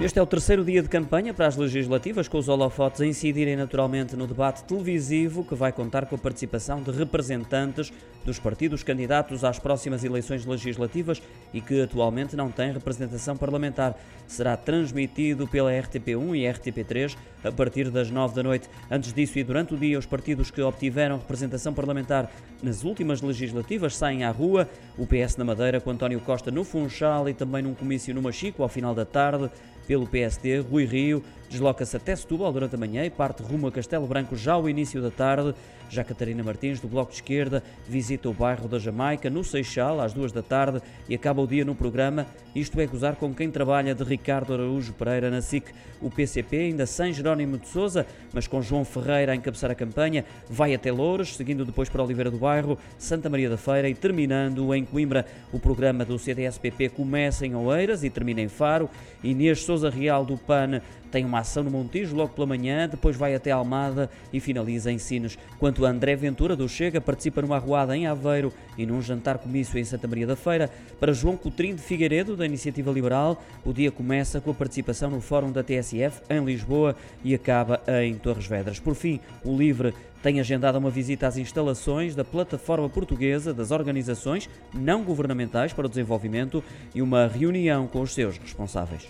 Este é o terceiro dia de campanha para as legislativas, com os holofotes a incidirem naturalmente no debate televisivo, que vai contar com a participação de representantes dos partidos candidatos às próximas eleições legislativas e que atualmente não têm representação parlamentar. Será transmitido pela RTP1 e RTP3 a partir das nove da noite. Antes disso e durante o dia, os partidos que obtiveram representação parlamentar nas últimas legislativas saem à rua. O PS na Madeira, com António Costa no Funchal e também num comício no Machico ao final da tarde pelo PSD, Rui Rio desloca-se até Setúbal durante a manhã e parte rumo a Castelo Branco já ao início da tarde. Já Catarina Martins, do Bloco de Esquerda, visita o bairro da Jamaica, no Seixal, às duas da tarde e acaba o dia no programa Isto é Gozar com quem trabalha, de Ricardo Araújo Pereira, na SIC. O PCP, ainda sem Jerónimo de Souza, mas com João Ferreira a encabeçar a campanha, vai até Louros, seguindo depois para Oliveira do Bairro, Santa Maria da Feira e terminando em Coimbra. O programa do CDS-PP começa em Oeiras e termina em Faro. Inês Souza Real, do PAN, tem uma ação no Montijo logo pela manhã, depois vai até Almada e finaliza em Sines. Quanto a André Ventura do Chega, participa numa arruada em Aveiro e num jantar comício em Santa Maria da Feira. Para João Coutrinho de Figueiredo, da Iniciativa Liberal, o dia começa com a participação no Fórum da TSF em Lisboa e acaba em Torres Vedras. Por fim, o Livre tem agendado uma visita às instalações da Plataforma Portuguesa das Organizações Não Governamentais para o Desenvolvimento e uma reunião com os seus responsáveis.